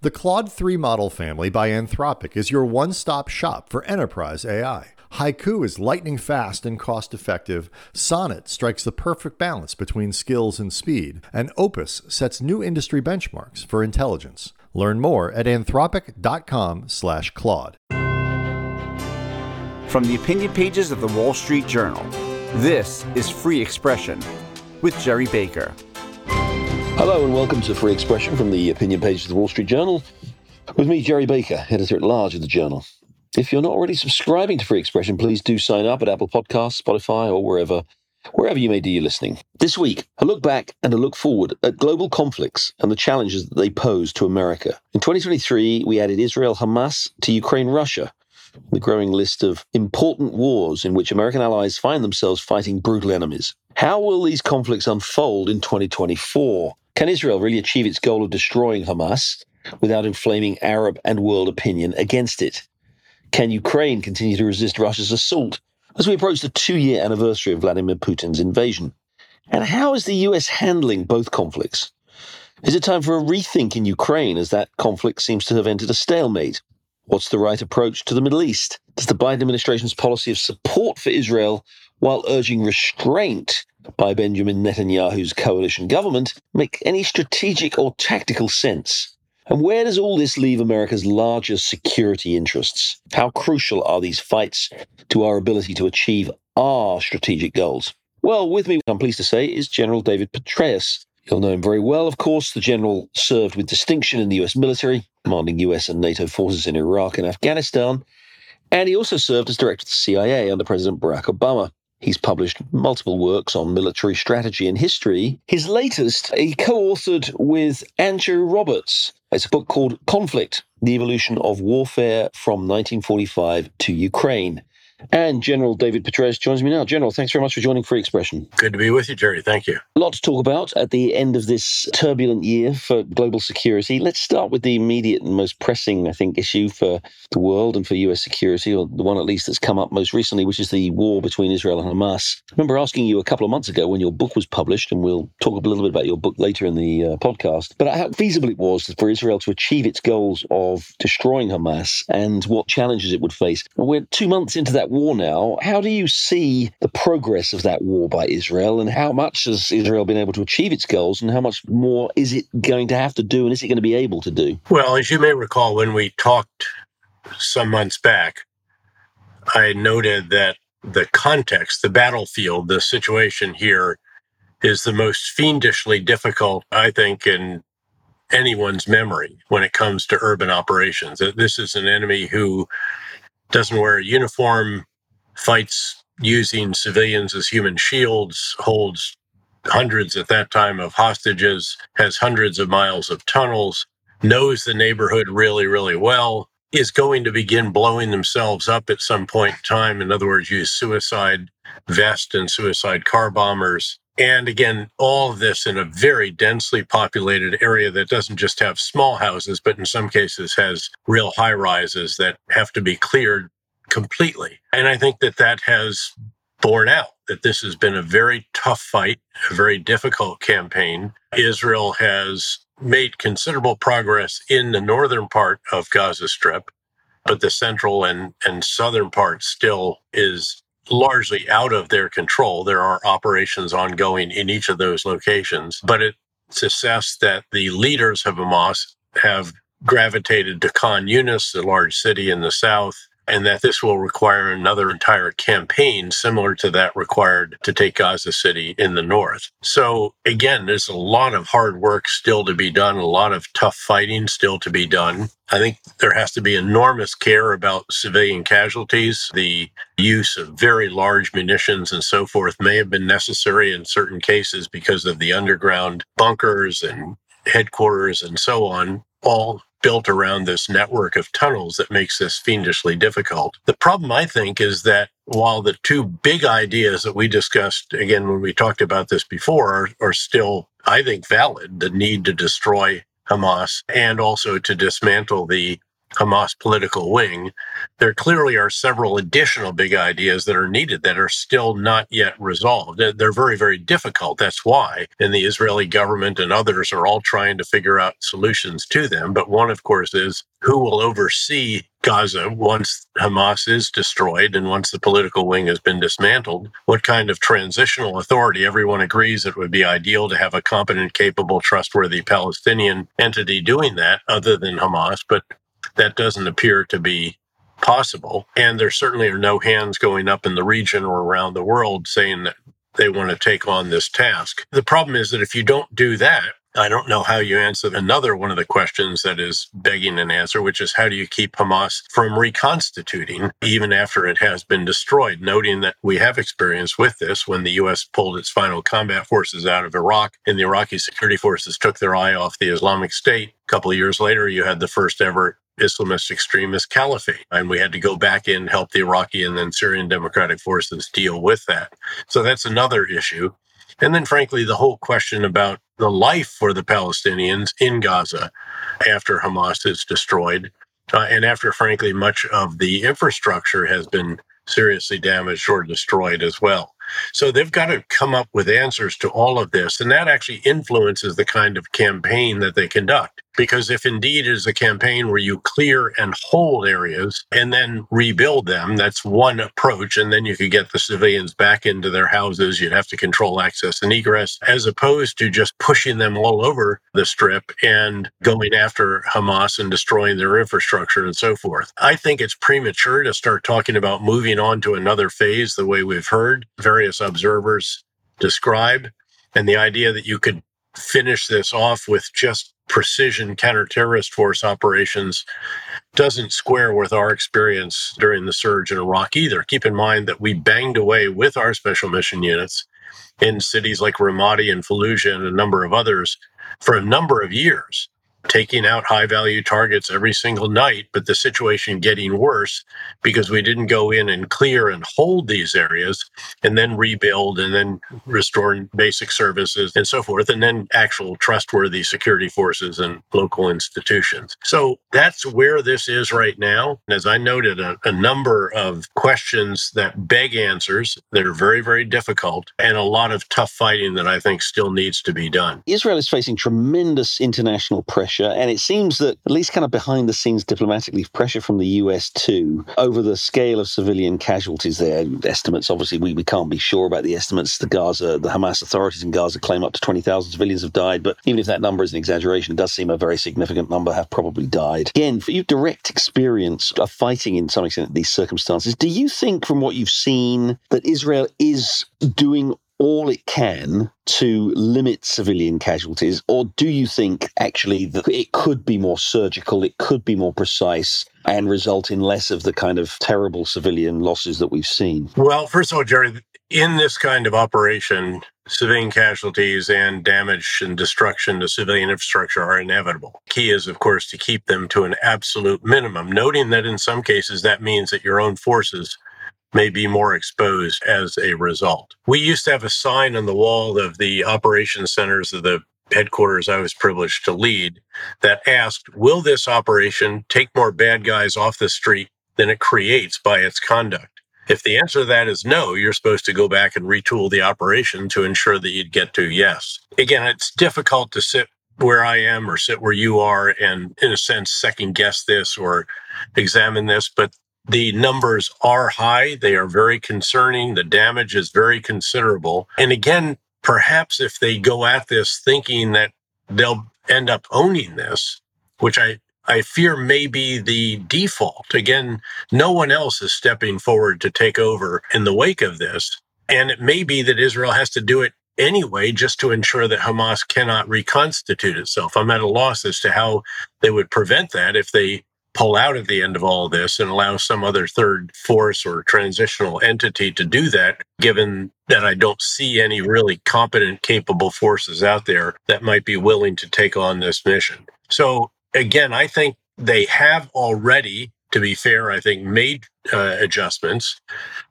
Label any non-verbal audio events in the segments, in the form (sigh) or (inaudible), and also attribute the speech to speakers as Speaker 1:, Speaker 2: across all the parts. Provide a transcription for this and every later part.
Speaker 1: The Claude 3 model family by Anthropic is your one stop shop for enterprise AI. Haiku is lightning fast and cost effective. Sonnet strikes the perfect balance between skills and speed. And Opus sets new industry benchmarks for intelligence. Learn more at anthropic.com/slash Claude.
Speaker 2: From the opinion pages of the Wall Street Journal, this is Free Expression with Gerry Baker.
Speaker 3: Hello and welcome to Free Expression from the opinion pages of the Wall Street Journal. With me, Gerry Baker, editor at large of the Journal. If you're not already subscribing to Free Expression, please do sign up at Apple Podcasts, Spotify, or wherever wherever you may do your listening. This week, a look back and a look forward at global conflicts and the challenges that they pose to America. In 2023, we added Israel Hamas to Ukraine Russia, the growing list of important wars in which American allies find themselves fighting brutal enemies. How will these conflicts unfold in 2024? Can Israel really achieve its goal of destroying Hamas without inflaming Arab and world opinion against it? Can Ukraine continue to resist Russia's assault as we approach the two year anniversary of Vladimir Putin's invasion? And how is the US handling both conflicts? Is it time for a rethink in Ukraine as that conflict seems to have entered a stalemate? What's the right approach to the Middle East? Does the Biden administration's policy of support for Israel while urging restraint by Benjamin Netanyahu's coalition government make any strategic or tactical sense? And where does all this leave America's larger security interests? How crucial are these fights to our ability to achieve our strategic goals? Well, with me, I'm pleased to say, is General David Petraeus. You'll know him very well, of course. The general served with distinction in the US military, commanding US and NATO forces in Iraq and Afghanistan. And he also served as director of the CIA under President Barack Obama. He's published multiple works on military strategy and history. His latest, he co authored with Andrew Roberts, it's a book called Conflict The Evolution of Warfare from 1945 to Ukraine. And General David Petraeus joins me now. General, thanks very much for joining Free Expression.
Speaker 4: Good to be with you, Gerry. Thank you.
Speaker 3: A lot to talk about at the end of this turbulent year for global security. Let's start with the immediate and most pressing, I think, issue for the world and for US security, or the one at least that's come up most recently, which is the war between Israel and Hamas. I remember asking you a couple of months ago when your book was published, and we'll talk a little bit about your book later in the uh, podcast, but how feasible it was for Israel to achieve its goals of destroying Hamas and what challenges it would face. We're two months into that war now. How do you see the progress of that war by Israel, and how much has Israel been able to achieve its goals, and how much more is it going to have to do, and is it going to be able to do?
Speaker 4: Well, as you may recall, when we talked some months back, I noted that the context, the battlefield, the situation here is the most fiendishly difficult, I think, in anyone's memory when it comes to urban operations. This is an enemy who doesn't wear a uniform, fights using civilians as human shields, holds hundreds at that time of hostages, has hundreds of miles of tunnels, knows the neighborhood really, really well, is going to begin blowing themselves up at some point in time. In other words, use suicide vest and suicide car bombers. And again, all of this in a very densely populated area that doesn't just have small houses, but in some cases has real high rises that have to be cleared completely. And I think that that has borne out that this has been a very tough fight, a very difficult campaign. Israel has made considerable progress in the northern part of Gaza Strip, but the central and, and southern part still is largely out of their control. There are operations ongoing in each of those locations, but it's assessed that the leaders of Hamas have gravitated to Khan Yunis, the large city in the south, and that this will require another entire campaign similar to that required to take Gaza City in the north. So, again, there's a lot of hard work still to be done, a lot of tough fighting still to be done. I think there has to be enormous care about civilian casualties. The use of very large munitions and so forth may have been necessary in certain cases because of the underground bunkers and headquarters and so on, all built around this network of tunnels that makes this fiendishly difficult. The problem, I think, is that while the two big ideas that we discussed, again, when we talked about this before, are, are still, I think, valid the need to destroy Hamas and also to dismantle the Hamas political wing, there clearly are several additional big ideas that are needed that are still not yet resolved. They're very, very difficult. That's why. And the Israeli government and others are all trying to figure out solutions to them. But one, of course, is who will oversee Gaza once Hamas is destroyed and once the political wing has been dismantled? What kind of transitional authority? Everyone agrees it would be ideal to have a competent, capable, trustworthy Palestinian entity doing that other than Hamas. But that doesn't appear to be possible. And there certainly are no hands going up in the region or around the world saying that they want to take on this task. The problem is that if you don't do that, I don't know how you answer another one of the questions that is begging an answer, which is how do you keep Hamas from reconstituting even after it has been destroyed? Noting that we have experience with this when the U.S. pulled its final combat forces out of Iraq and the Iraqi security forces took their eye off the Islamic State. A couple of years later, you had the first ever Islamist extremist caliphate. And we had to go back in, help the Iraqi and then Syrian Democratic Forces deal with that. So that's another issue. And then, frankly, the whole question about the life for the Palestinians in Gaza after Hamas is destroyed. Uh, and after, frankly, much of the infrastructure has been seriously damaged or destroyed as well. So they've got to come up with answers to all of this. And that actually influences the kind of campaign that they conduct. Because if indeed it is a campaign where you clear and hold areas and then rebuild them, that's one approach. And then you could get the civilians back into their houses. You'd have to control access and egress, as opposed to just pushing them all over the strip and going after Hamas and destroying their infrastructure and so forth. I think it's premature to start talking about moving on to another phase the way we've heard various observers describe. And the idea that you could finish this off with just precision counter-terrorist force operations doesn't square with our experience during the surge in Iraq either. Keep in mind that we banged away with our special mission units in cities like Ramadi and Fallujah and a number of others for a number of years taking out high value targets every single night, but the situation getting worse because we didn't go in and clear and hold these areas and then rebuild and then restore basic services and so forth, and then actual trustworthy security forces and local institutions. So that's where this is right now. As I noted, a, a number of questions that beg answers that are very, very difficult and a lot of tough fighting that I think still needs to be done.
Speaker 3: Israel is facing tremendous international pressure pressure. And it seems that, at least kind of behind the scenes diplomatically, pressure from the US too over the scale of civilian casualties there. Estimates, obviously, we, we can't be sure about the estimates. The Gaza, the Hamas authorities in Gaza claim up to 20,000 civilians have died. But even if that number is an exaggeration, it does seem a very significant number have probably died. Again, for your direct experience of fighting in some extent these circumstances, do you think from what you've seen that Israel is doing all it can to limit civilian casualties? Or do you think actually that it could be more surgical, it could be more precise, and result in less of the kind of terrible civilian losses that we've seen?
Speaker 4: Well, first of all, Gerry, in this kind of operation, civilian casualties and damage and destruction to civilian infrastructure are inevitable. Key is, of course, to keep them to an absolute minimum, noting that in some cases that means that your own forces may be more exposed as a result. We used to have a sign on the wall of the operations centers of the headquarters I was privileged to lead that asked, Will this operation take more bad guys off the street than it creates by its conduct? If the answer to that is no, you're supposed to go back and retool the operation to ensure that you'd get to yes. Again, it's difficult to sit where I am or sit where you are and, in a sense, second guess this or examine this. But the numbers are high. They are very concerning. The damage is very considerable. And again, perhaps if they go at this thinking that they'll end up owning this, which I, I fear may be the default. Again, no one else is stepping forward to take over in the wake of this. And it may be that Israel has to do it anyway, just to ensure that Hamas cannot reconstitute itself. I'm at a loss as to how they would prevent that if they pull out at the end of all this and allow some other third force or transitional entity to do that, given that I don't see any really competent, capable forces out there that might be willing to take on this mission. So, again, I think they have already, to be fair, I think made uh, adjustments.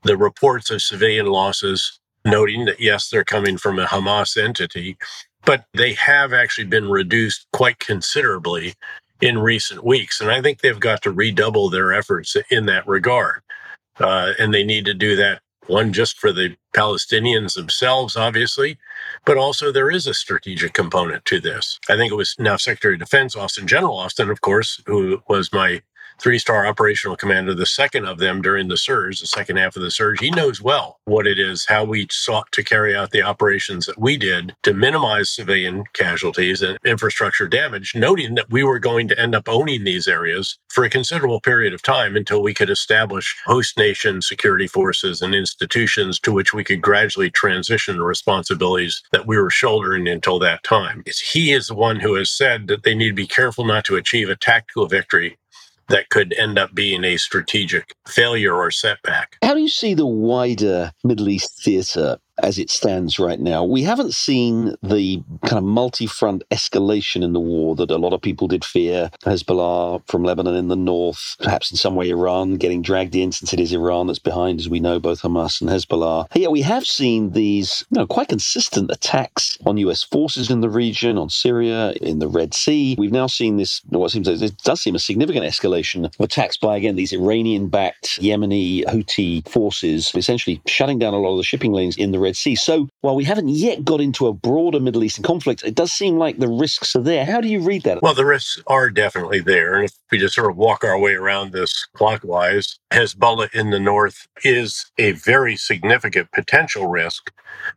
Speaker 4: The reports of civilian losses noting that, yes, they're coming from a Hamas entity, but they have actually been reduced quite considerably in recent weeks. And I think they've got to redouble their efforts in that regard. Uh, and they need to do that, one, just for the Palestinians themselves, obviously, but also there is a strategic component to this. I think it was now Secretary of Defense Austin, General Austin, of course, who was my three star operational commander, the second of them during the surge, the second half of the surge. He knows well what it is, how we sought to carry out the operations that we did to minimize civilian casualties and infrastructure damage, noting that we were going to end up owning these areas for a considerable period of time until we could establish host nation security forces and institutions to which we could gradually transition the responsibilities that we were shouldering until that time. He is the one who has said that they need to be careful not to achieve a tactical victory that could end up being a strategic failure or setback.
Speaker 3: How do you see the wider Middle East theater as it stands right now. We haven't seen the kind of multi front escalation in the war that a lot of people did fear. Hezbollah from Lebanon in the north, perhaps in some way Iran getting dragged in, since it is Iran that's behind, as we know, both Hamas and Hezbollah. Yeah, we have seen these you know, quite consistent attacks on US forces in the region, on Syria, in the Red Sea. We've now seen this, what seems it does seem a significant escalation of attacks by, again, these Iranian backed Yemeni Houthi forces, essentially shutting down a lot of the shipping lanes in the Red Sea. So while we haven't yet got into a broader Middle Eastern conflict, it does seem like the risks are there. How do you read that?
Speaker 4: Well, the risks are definitely there. And if we just sort of walk our way around this clockwise, Hezbollah in the north is a very significant potential risk,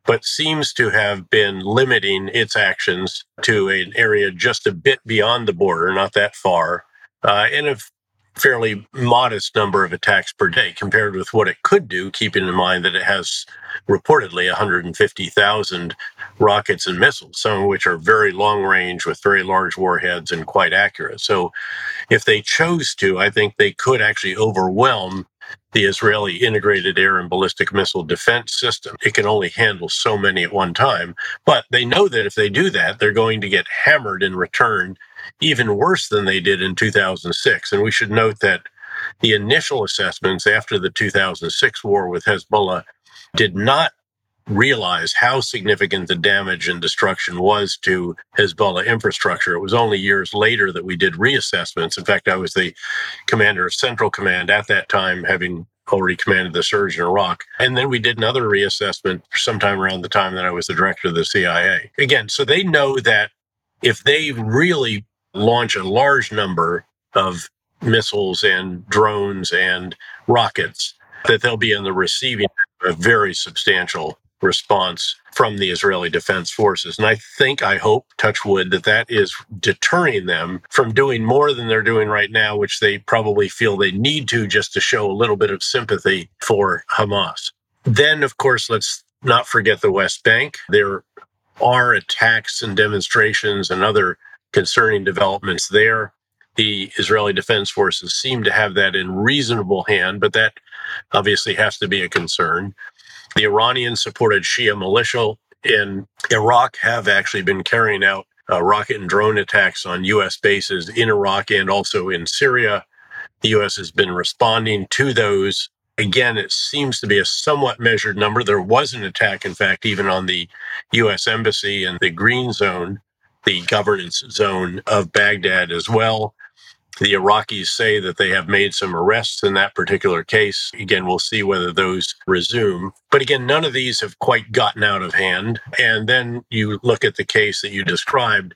Speaker 4: but seems to have been limiting its actions to an area just a bit beyond the border, not that far. Uh, and if fairly modest number of attacks per day compared with what it could do, keeping in mind that it has reportedly 150,000 rockets and missiles, some of which are very long range with very large warheads and quite accurate. So, if they chose to, I think they could actually overwhelm the Israeli integrated air and ballistic missile defense system. It can only handle so many at one time. But they know that if they do that, they're going to get hammered in return even worse than they did in 2006. And we should note that the initial assessments after the 2006 war with Hezbollah did not realize how significant the damage and destruction was to Hezbollah infrastructure. It was only years later that we did reassessments. In fact, I was the commander of Central Command at that time, having already commanded the surge in Iraq. And then we did another reassessment sometime around the time that I was the director of the CIA. Again, so they know that if they really launch a large number of missiles and drones and rockets, that they'll be in the receiving a very substantial response from the Israeli Defense Forces. And I think, I hope, touch wood, that that is deterring them from doing more than they're doing right now, which they probably feel they need to just to show a little bit of sympathy for Hamas. Then, of course, let's not forget the West Bank. There are attacks and demonstrations and other concerning developments there. The Israeli Defense Forces seem to have that in reasonable hand, but that obviously has to be a concern. The Iranian supported Shia militia in Iraq have actually been carrying out uh, rocket and drone attacks on U.S. bases in Iraq and also in Syria. The U.S. has been responding to those. Again, it seems to be a somewhat measured number. There was an attack, in fact, even on the U.S. Embassy in the Green Zone, the governance zone of Baghdad as well. The Iraqis say that they have made some arrests in that particular case. Again, we'll see whether those resume. But again, none of these have quite gotten out of hand. And then you look at the case that you described,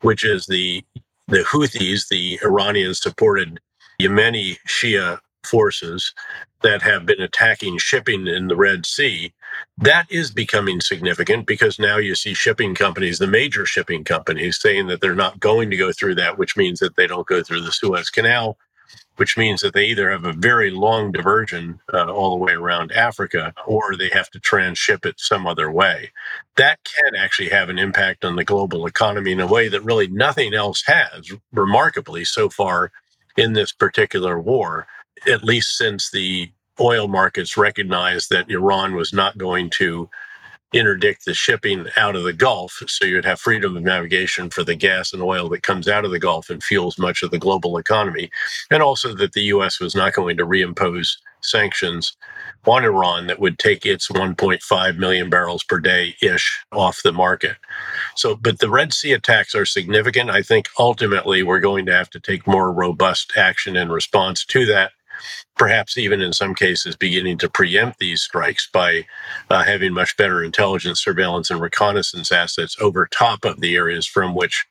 Speaker 4: which is the the Houthis, the Iranian supported Yemeni Shia forces that have been attacking shipping in the Red Sea, that is becoming significant because now you see shipping companies, the major shipping companies, saying that they're not going to go through that, which means that they don't go through the Suez Canal, which means that they either have a very long diversion uh, all the way around Africa or they have to transship it some other way. That can actually have an impact on the global economy in a way that really nothing else has, remarkably, so far in this particular war at least since the oil markets recognized that Iran was not going to interdict the shipping out of the Gulf. So you'd have freedom of navigation for the gas and oil that comes out of the Gulf and fuels much of the global economy. And also that the U.S. was not going to reimpose sanctions on Iran that would take its 1.5 million barrels per day ish off the market. So, but the Red Sea attacks are significant. I think ultimately we're going to have to take more robust action in response to that. Perhaps even in some cases beginning to preempt these strikes by uh, having much better intelligence, surveillance, and reconnaissance assets over top of the areas from which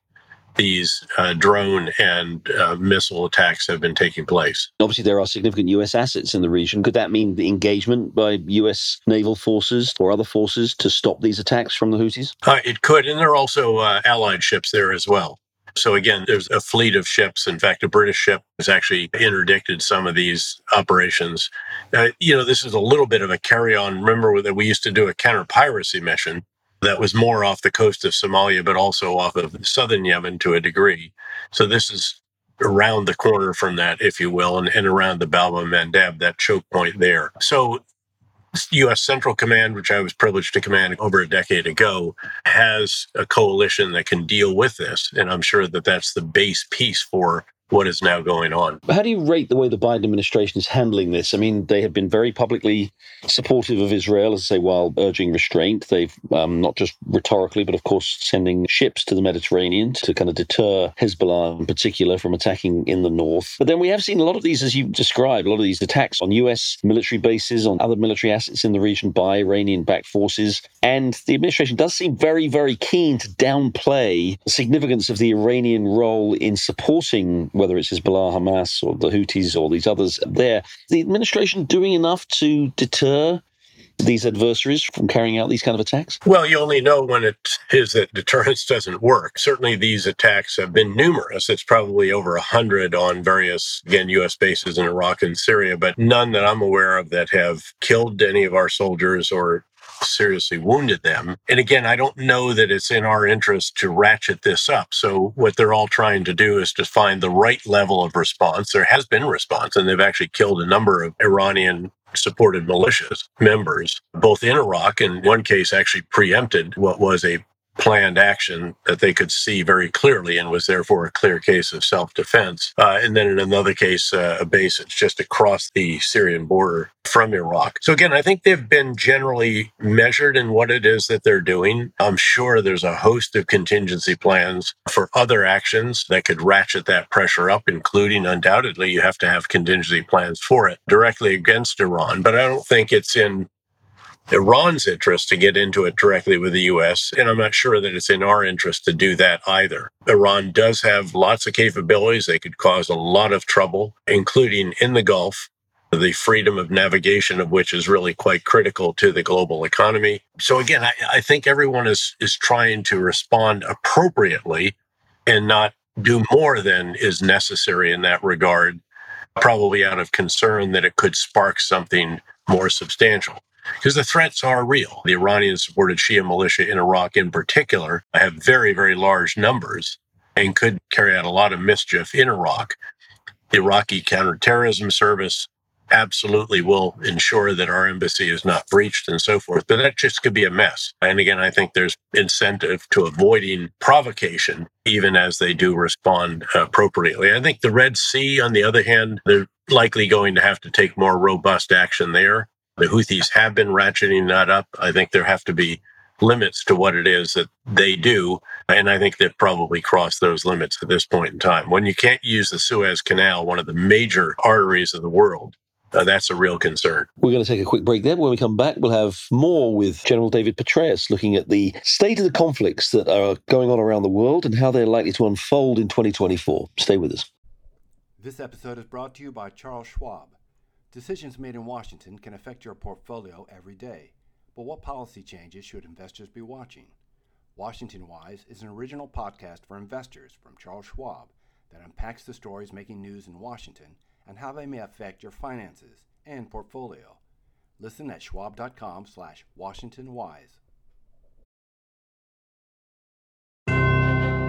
Speaker 4: these uh, drone and uh, missile attacks have been taking place.
Speaker 3: Obviously, there are significant U.S. assets in the region. Could that mean the engagement by U.S. naval forces or other forces to stop these attacks from the Houthis?
Speaker 4: Uh, it could, and there are also uh, allied ships there as well. So again, there's a fleet of ships. In fact, a British ship has actually interdicted some of these operations. Uh, you know, this is a little bit of a carry-on. Remember that we used to do a counter piracy mission that was more off the coast of Somalia, but also off of southern Yemen to a degree. So this is around the corner from that, if you will, and, and around the Bab el Mandeb, that choke point there. So U.S. Central Command, which I was privileged to command over a decade ago, has a coalition that can deal with this. And I'm sure that that's the base piece for what is now going on.
Speaker 3: How do you rate the way the Biden administration is handling this? I mean, they have been very publicly supportive of Israel, as I say, while urging restraint. They've um, not just rhetorically, but of course, sending ships to the Mediterranean to kind of deter Hezbollah in particular from attacking in the north. But then we have seen a lot of these, as you described, a lot of these attacks on U.S. military bases, on other military assets in the region by Iranian backed forces. And the administration does seem very, very keen to downplay the significance of the Iranian role in supporting whether it's Hezbollah, Hamas, or the Houthis, or these others there. The administration doing enough to deter these adversaries from carrying out these kind of attacks?
Speaker 4: Well, you only know when it is that deterrence doesn't work. Certainly, these attacks have been numerous. It's probably over a hundred on various, again, U.S. bases in Iraq and Syria, but none that I'm aware of that have killed any of our soldiers or seriously wounded them. And again, I don't know that it's in our interest to ratchet this up. So what they're all trying to do is to find the right level of response. There has been response, and they've actually killed a number of Iranian supported militias members, both in Iraq and one case actually preempted what was a planned action that they could see very clearly and was therefore a clear case of self defense. Uh, and then in another case, uh, a base that's just across the Syrian border from Iraq. So again, I think they've been generally measured in what it is that they're doing. I'm sure there's a host of contingency plans for other actions that could ratchet that pressure up, including undoubtedly you have to have contingency plans for it directly against Iran. But I don't think it's in Iran's interest to get into it directly with the US, and I'm not sure that it's in our interest to do that either. Iran does have lots of capabilities. They could cause a lot of trouble, including in the Gulf, the freedom of navigation of which is really quite critical to the global economy. So again, I, I think everyone is is trying to respond appropriately and not do more than is necessary in that regard, probably out of concern that it could spark something more substantial because the threats are real. The Iranian supported Shia militia in Iraq, in particular, have very, very large numbers and could carry out a lot of mischief in Iraq. The Iraqi counterterrorism service absolutely will ensure that our embassy is not breached and so forth. But that just could be a mess. And again, I think there's incentive to avoiding provocation, even as they do respond appropriately. I think the Red Sea, on the other hand, they're likely going to have to take more robust action there. The Houthis have been ratcheting that up. I think there have to be limits to what it is that they do. And I think they've probably crossed those limits at this point in time. When you can't use the Suez Canal, one of the major arteries of the world, uh, that's a real concern.
Speaker 3: We're going to take a quick break there. When we come back, we'll have more with General David Petraeus looking at the state of the conflicts that are going on around the world and how they're likely to unfold in 2024. Stay with us.
Speaker 5: This episode is brought to you by Charles Schwab. Decisions made in Washington can affect your portfolio every day. But what policy changes should investors be watching? Washington Wise is an original podcast for investors from Charles Schwab that unpacks the stories making news in Washington and how they may affect your finances and portfolio. Listen at schwab.com slash washingtonwise.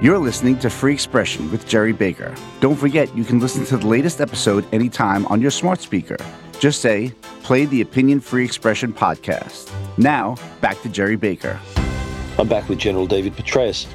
Speaker 2: You're listening to Free Expression with Gerry Baker. Don't forget you can listen to the latest episode anytime on your smart speaker. Just say, play the Opinion Free Expression podcast. Now, back to Gerry Baker.
Speaker 3: I'm back with General David Petraeus.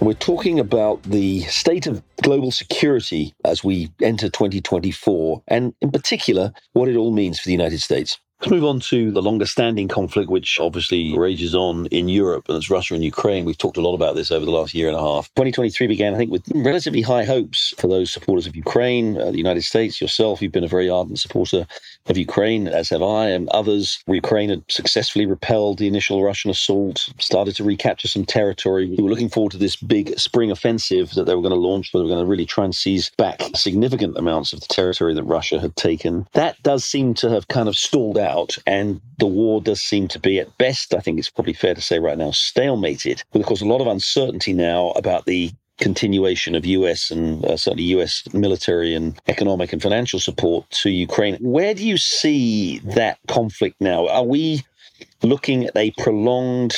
Speaker 3: We're talking about the state of global security as we enter 2024, and in particular, what it all means for the United States. Let's move on to the longer standing conflict, which obviously rages on in Europe, and it's Russia and Ukraine. We've talked a lot about this over the last year and a half. 2023 began, I think, with relatively high hopes for those supporters of Ukraine, uh, the United States, yourself. You've been a very ardent supporter of Ukraine, as have I and others. Ukraine had successfully repelled the initial Russian assault, started to recapture some territory. We were looking forward to this big spring offensive that they were going to launch, where they were going to really try and seize back significant amounts of the territory that Russia had taken. That does seem to have kind of stalled out and the war does seem to be, at best, I think it's probably fair to say right now, stalemated. With, of course, a lot of uncertainty now about the continuation of US and uh, certainly US military and economic and financial support to Ukraine. Where do you see that conflict now? Are we looking at a prolonged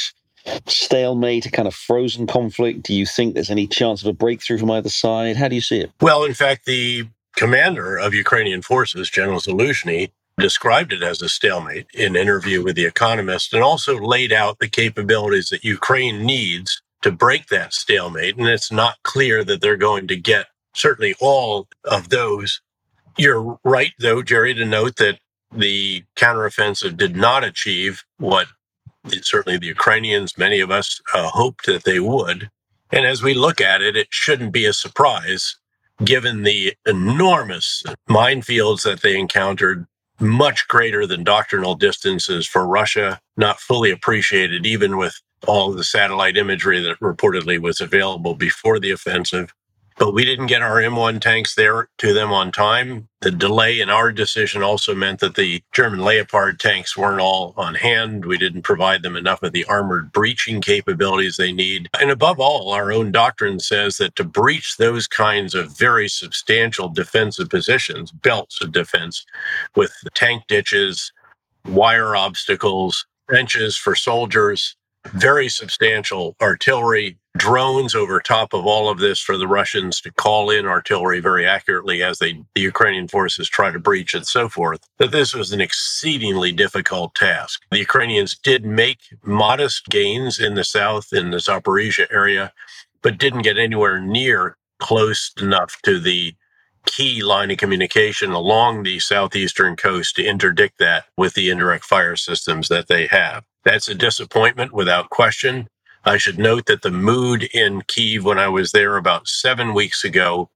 Speaker 3: stalemate, a kind of frozen conflict? Do you think there's any chance of a breakthrough from either side? How do you see it?
Speaker 4: Well, in fact, the commander of Ukrainian forces, General Zaluzhny, described it as a stalemate in an interview with The Economist and also laid out the capabilities that Ukraine needs to break that stalemate. And it's not clear that they're going to get certainly all of those. You're right, though, Gerry, to note that the counteroffensive did not achieve what certainly the Ukrainians, many of us, uh, hoped that they would. And as we look at it, it shouldn't be a surprise given the enormous minefields that they encountered much greater than doctrinal distances for Russia, not fully appreciated, even with all the satellite imagery that reportedly was available before the offensive but we didn't get our M1 tanks there to them on time. The delay in our decision also meant that the German Leopard tanks weren't all on hand. We didn't provide them enough of the armored breaching capabilities they need. And above all, our own doctrine says that to breach those kinds of very substantial defensive positions, belts of defense with tank ditches, wire obstacles, trenches for soldiers, very substantial artillery, drones over top of all of this for the Russians to call in artillery very accurately as they the Ukrainian forces try to breach and so forth. That this was an exceedingly difficult task. The Ukrainians did make modest gains in the south in the Zaporizhia area, but didn't get anywhere near close enough to the key line of communication along the southeastern coast to interdict that with the indirect fire systems that they have. That's a disappointment without question. I should note that the mood in Kiev when I was there about seven weeks ago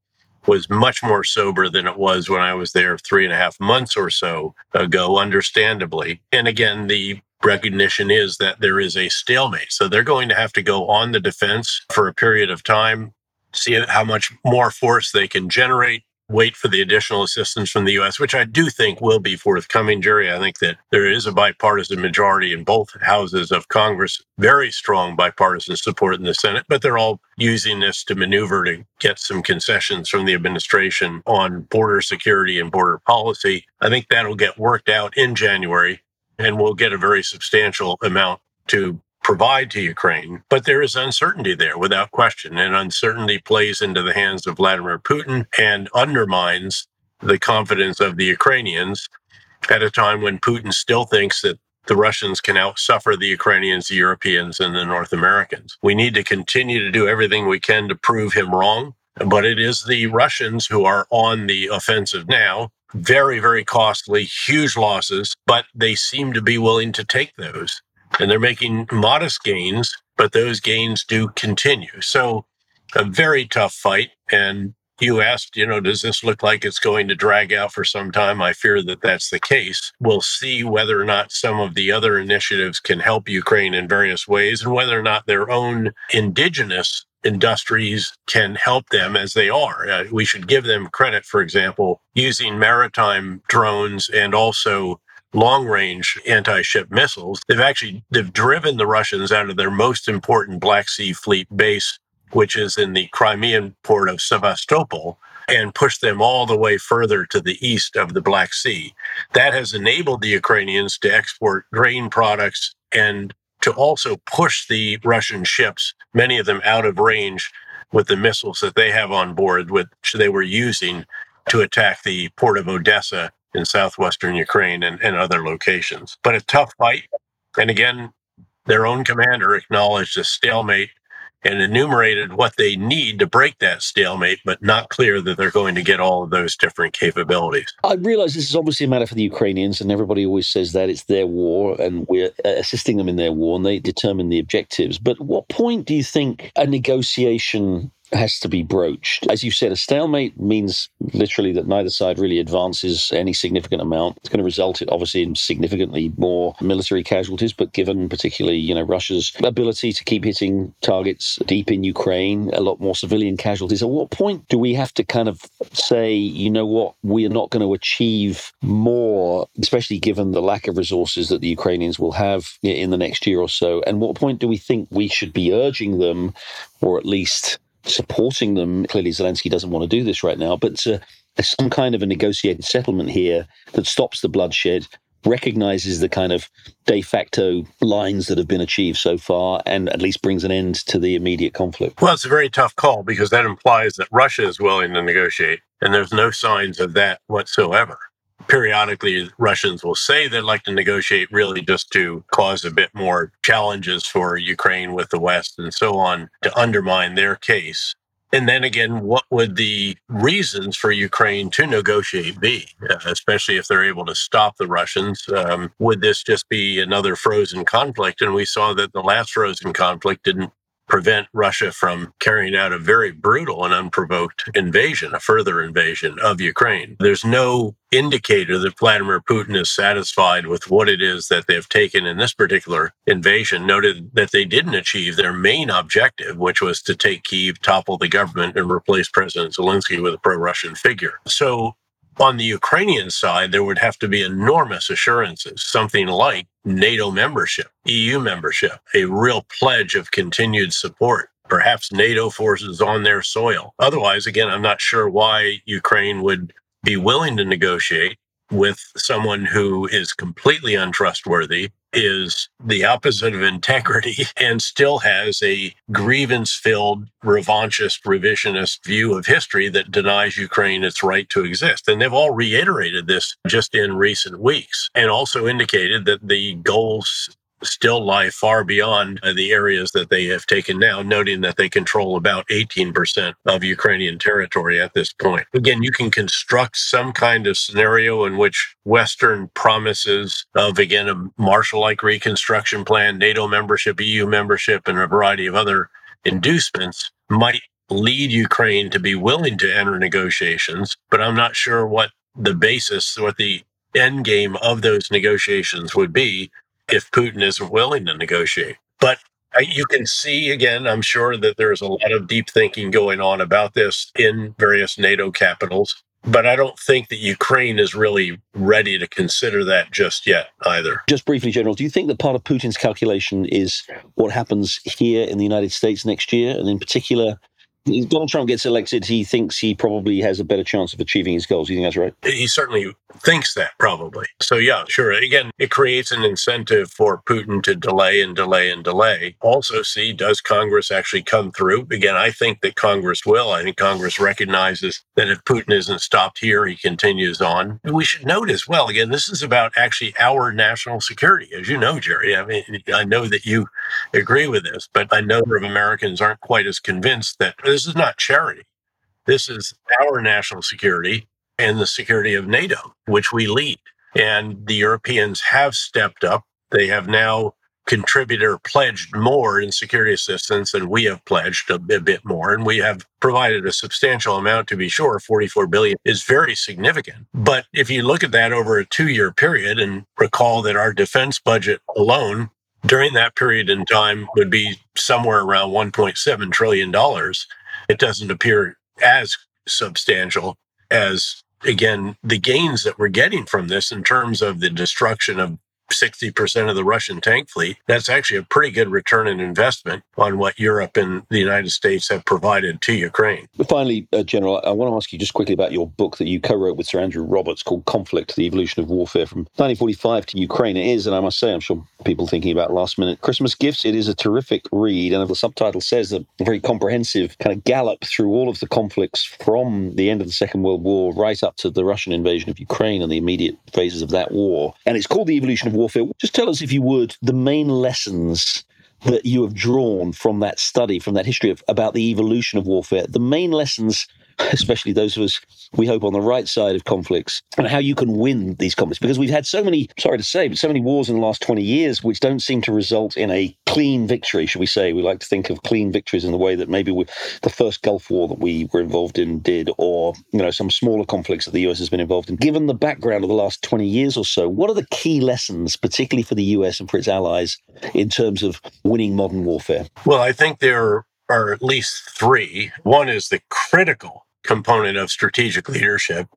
Speaker 4: was much more sober than it was when I was there three and a half months or so ago, understandably. And again, the recognition is that there is a stalemate. So they're going to have to go on the defense for a period of time, see how much more force they can generate, wait for the additional assistance from the U.S., which I do think will be forthcoming, Gerry. I think that there is a bipartisan majority in both houses of Congress, very strong bipartisan support in the Senate, but they're all using this to maneuver to get some concessions from the administration on border security and border policy. I think that'll get worked out in January, and we'll get a very substantial amount to provide to Ukraine. But there is uncertainty there without question. And uncertainty plays into the hands of Vladimir Putin and undermines the confidence of the Ukrainians at a time when Putin still thinks that the Russians can outsuffer the Ukrainians, the Europeans, and the North Americans. We need to continue to do everything we can to prove him wrong. But it is the Russians who are on the offensive now. Very, very costly, huge losses, but they seem to be willing to take those and they're making modest gains, but those gains do continue. So, a very tough fight. And you asked, you know, does this look like it's going to drag out for some time? I fear that that's the case. We'll see whether or not some of the other initiatives can help Ukraine in various ways and whether or not their own indigenous industries can help them as they are. Uh, we should give them credit, for example, using maritime drones and also long range anti-ship missiles. They've actually they've driven the russians out of their most important black sea fleet base which is in the crimean port of sevastopol and pushed them all the way further to the east of the black sea. That has enabled the ukrainians to export grain products and to also push the russian ships many of them out of range with the missiles that they have on board which they were using to attack the port of odessa in southwestern Ukraine and, and other locations. But a tough fight. And again, their own commander acknowledged a stalemate and enumerated what they need to break that stalemate, but not clear that they're going to get all of those different capabilities.
Speaker 3: I realize this is obviously a matter for the Ukrainians, and everybody always says that it's their war and we're assisting them in their war and they determine the objectives. But what point do you think a negotiation has to be broached. As you said, a stalemate means literally that neither side really advances any significant amount. It's going to result, obviously, in significantly more military casualties. But given particularly, you know, Russia's ability to keep hitting targets deep in Ukraine, a lot more civilian casualties. At what point do we have to kind of say, you know what, we are not going to achieve more, especially given the lack of resources that the Ukrainians will have in the next year or so? And what point do we think we should be urging them, or at least supporting them. Clearly, Zelensky doesn't want to do this right now, but uh, there's some kind of a negotiated settlement here that stops the bloodshed, recognizes the kind of de facto lines that have been achieved so far, and at least brings an end to the immediate conflict.
Speaker 4: Well, it's a very tough call because that implies that Russia is willing to negotiate, and there's no signs of that whatsoever periodically Russians will say they'd like to negotiate really just to cause a bit more challenges for Ukraine with the West and so on to undermine their case. And then again, what would the reasons for Ukraine to negotiate be, uh, especially if they're able to stop the Russians? Um, would this just be another frozen conflict? And we saw that the last frozen conflict didn't prevent Russia from carrying out a very brutal and unprovoked invasion, a further invasion of Ukraine. There's no indicator that Vladimir Putin is satisfied with what it is that they've taken in this particular invasion, noted that they didn't achieve their main objective, which was to take Kiev, topple the government, and replace President Zelensky with a pro Russian figure. So on the Ukrainian side, there would have to be enormous assurances, something like NATO membership, EU membership, a real pledge of continued support, perhaps NATO forces on their soil. Otherwise, again, I'm not sure why Ukraine would be willing to negotiate with someone who is completely untrustworthy, is the opposite of integrity, (laughs) and still has a grievance filled, revanchist, revisionist view of history that denies Ukraine its right to exist. And they've all reiterated this just in recent weeks and also indicated that the goals still lie far beyond uh, the areas that they have taken now, noting that they control about 18% of Ukrainian territory at this point. Again, you can construct some kind of scenario in which Western promises of, again, a Marshall like reconstruction plan, NATO membership, EU membership, and a variety of other inducements might lead Ukraine to be willing to enter negotiations, but I'm not sure what the basis, what the end game of those negotiations would be if Putin isn't willing to negotiate. But uh, you can see again, I'm sure that there's a lot of deep thinking going on about this in various NATO capitals. But I don't think that Ukraine is really ready to consider that just yet either.
Speaker 3: Just briefly, General, do you think that part of Putin's calculation is what happens here in the United States next year? And in particular, if Donald Trump gets elected, he thinks he probably has a better chance of achieving his goals. You think that's right?
Speaker 4: He certainly thinks that, probably. So, yeah, sure. Again, it creates an incentive for Putin to delay and delay and delay. Also, see, does Congress actually come through? Again, I think that Congress will. I think Congress recognizes that if Putin isn't stopped here, he continues on. And we should note as well, again, this is about actually our national security. As you know, Gerry, I mean, I know that you agree with this, but a number of Americans aren't quite as convinced that this is not charity. This is our national security and the security of NATO, which we lead. And the Europeans have stepped up. They have now contributed or pledged more in security assistance than we have pledged a, a bit more. And we have provided a substantial amount to be sure. 44 billion is very significant. But if you look at that over a two year period and recall that our defense budget alone during that period in time would be somewhere around $1.7 trillion, it doesn't appear as substantial as again the gains that we're getting from this in terms of the destruction of 60% of the Russian tank fleet, that's actually a pretty good return in investment on what Europe and the United States have provided to Ukraine.
Speaker 3: Finally, uh, General, I want to ask you just quickly about your book that you co wrote with Sir Andrew Roberts called Conflict The Evolution of Warfare from 1945 to Ukraine. It is, and I must say, I'm sure people thinking about last minute Christmas gifts, it is a terrific read. And the subtitle says a very comprehensive kind of gallop through all of the conflicts from the end of the Second World War right up to the Russian invasion of Ukraine and the immediate phases of that war. And it's called The Evolution of warfare. Just tell us, if you would, the main lessons that you have drawn from that study, from that history of about the evolution of warfare, the main lessons especially those of us we hope on the right side of conflicts, and how you can win these conflicts. Because we've had so many, sorry to say, but so many wars in the last 20 years which don't seem to result in a clean victory, should we say. We like to think of clean victories in the way that maybe we, the first Gulf War that we were involved in did, or you know some smaller conflicts that the US has been involved in. Given the background of the last 20 years or so, what are the key lessons, particularly for the US and for its allies, in terms of winning modern warfare?
Speaker 4: Well, I think there are at least three. One is the critical component of strategic leadership.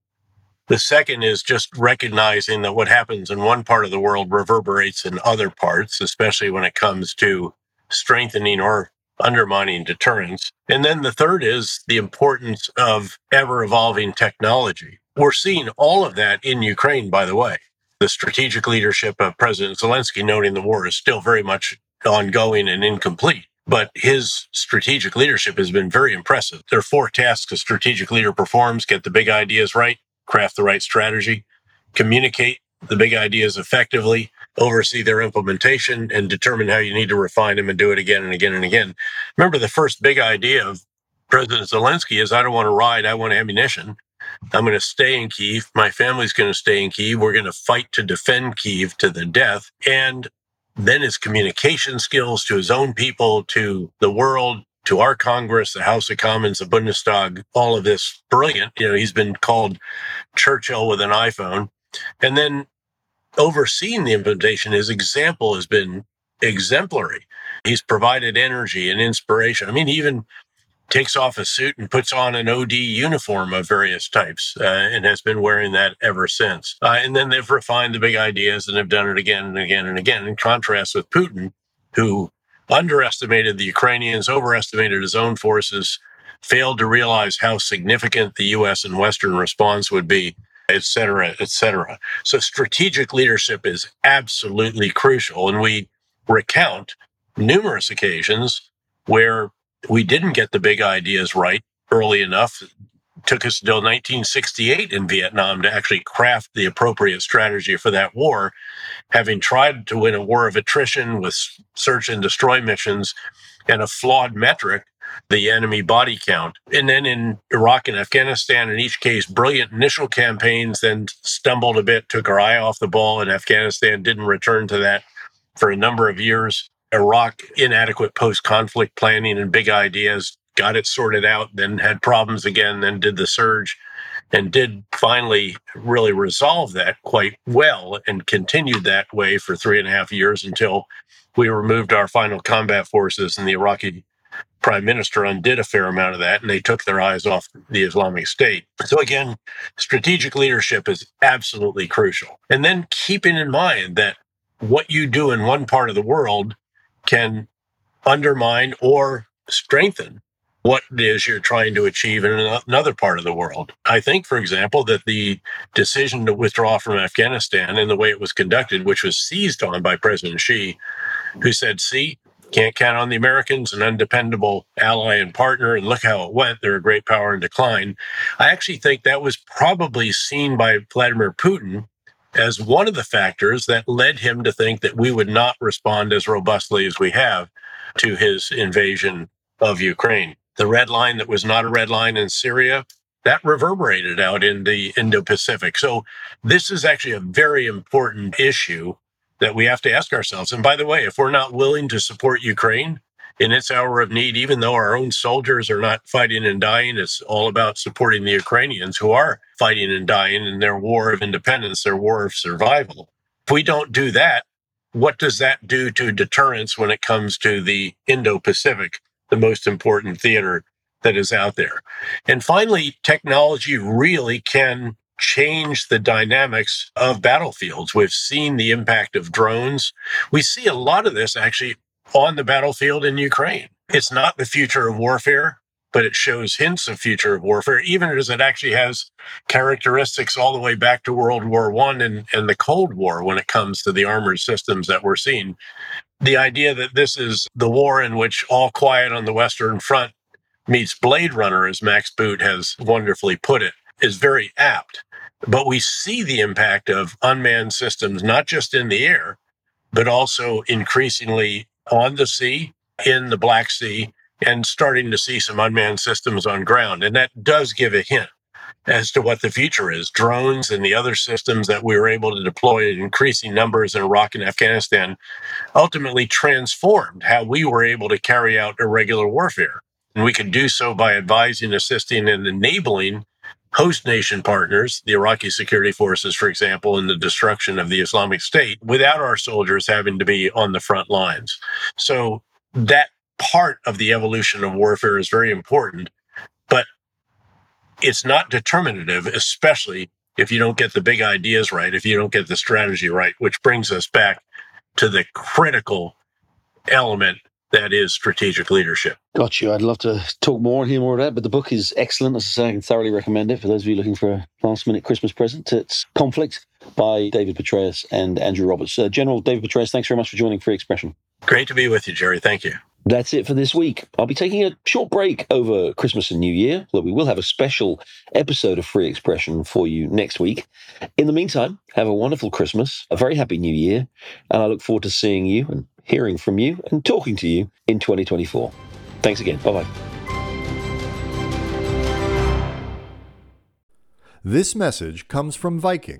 Speaker 4: The second is just recognizing that what happens in one part of the world reverberates in other parts, especially when it comes to strengthening or undermining deterrence. And then the third is the importance of ever evolving technology. We're seeing all of that in Ukraine, by the way. The strategic leadership of President Zelensky noting the war is still very much ongoing and incomplete. But his strategic leadership has been very impressive. There are four tasks a strategic leader performs get the big ideas right, craft the right strategy, communicate the big ideas effectively, oversee their implementation, and determine how you need to refine them and do it again and again and again. Remember, the first big idea of President Zelensky is I don't want to ride, I want ammunition. I'm going to stay in Kiev. My family's going to stay in Kiev. We're going to fight to defend Kiev to the death. And then his communication skills to his own people, to the world, to our Congress, the House of Commons, the Bundestag, all of this brilliant. You know, he's been called Churchill with an iPhone. And then overseeing the implementation, his example has been exemplary. He's provided energy and inspiration. I mean, even takes off a suit and puts on an OD uniform of various types uh, and has been wearing that ever since. Uh, and then they've refined the big ideas and have done it again and again and again, in contrast with Putin, who underestimated the Ukrainians, overestimated his own forces, failed to realize how significant the US and Western response would be. Et cetera, et cetera. So strategic leadership is absolutely crucial. And we recount numerous occasions where we didn't get the big ideas right early enough. It took us until 1968 in Vietnam to actually craft the appropriate strategy for that war. Having tried to win a war of attrition with search and destroy missions and a flawed metric, the enemy body count. And then in Iraq and Afghanistan, in each case, brilliant initial campaigns, then stumbled a bit, took our eye off the ball, in Afghanistan didn't return to that for a number of years. Iraq, inadequate post conflict planning and big ideas, got it sorted out, then had problems again, then did the surge and did finally really resolve that quite well and continued that way for three and a half years until we removed our final combat forces and the Iraqi prime minister undid a fair amount of that and they took their eyes off the Islamic State. So, again, strategic leadership is absolutely crucial. And then keeping in mind that what you do in one part of the world can undermine or strengthen what it is you're trying to achieve in another part of the world. I think, for example, that the decision to withdraw from Afghanistan and the way it was conducted, which was seized on by President Xi, who said, see, can't count on the Americans, an undependable ally and partner, and look how it went. They're a great power in decline. I actually think that was probably seen by Vladimir Putin as one of the factors that led him to think that we would not respond as robustly as we have to his invasion of Ukraine. The red line that was not a red line in Syria, that reverberated out in the Indo Pacific. So, this is actually a very important issue that we have to ask ourselves. And by the way, if we're not willing to support Ukraine, in its hour of need, even though our own soldiers are not fighting and dying, it's all about supporting the Ukrainians who are fighting and dying in their war of independence, their war of survival. If we don't do that, what does that do to deterrence when it comes to the Indo Pacific, the most important theater that is out there? And finally, technology really can change the dynamics of battlefields. We've seen the impact of drones. We see a lot of this actually on the battlefield in Ukraine. It's not the future of warfare, but it shows hints of future of warfare, even as it actually has characteristics all the way back to World War One and, and the Cold War when it comes to the armored systems that we're seeing. The idea that this is the war in which all quiet on the Western Front meets Blade Runner, as Max Boot has wonderfully put it, is very apt. But we see the impact of unmanned systems, not just in the air, but also increasingly on the sea, in the Black Sea, and starting to see some unmanned systems on ground. And that does give a hint as to what the future is. Drones and the other systems that we were able to deploy in increasing numbers in Iraq and Afghanistan ultimately transformed how we were able to carry out irregular warfare. And we could do so by advising, assisting, and enabling host nation partners, the Iraqi security forces, for example, in the destruction of the Islamic State, without our soldiers having to be on the front lines. So that part of the evolution of warfare is very important, but it's not determinative, especially if you don't get the big ideas right, if you don't get the strategy right, which brings us back to the critical element that is strategic leadership.
Speaker 3: Got you. I'd love to talk more and hear more of that, but the book is excellent. As I say, I can thoroughly recommend it for those of you looking for a last minute Christmas present. It's Conflict by David Petraeus and Andrew Roberts. Uh, General David Petraeus, thanks very much for joining Free Expression.
Speaker 4: Great to be with you, Gerry. Thank you.
Speaker 3: That's it for this week. I'll be taking a short break over Christmas and New Year, though we will have a special episode of Free Expression for you next week. In the meantime, have a wonderful Christmas, a very happy New Year, and I look forward to seeing you and hearing from you and talking to you in 2024. Thanks again. Bye bye.
Speaker 1: This message comes from Viking,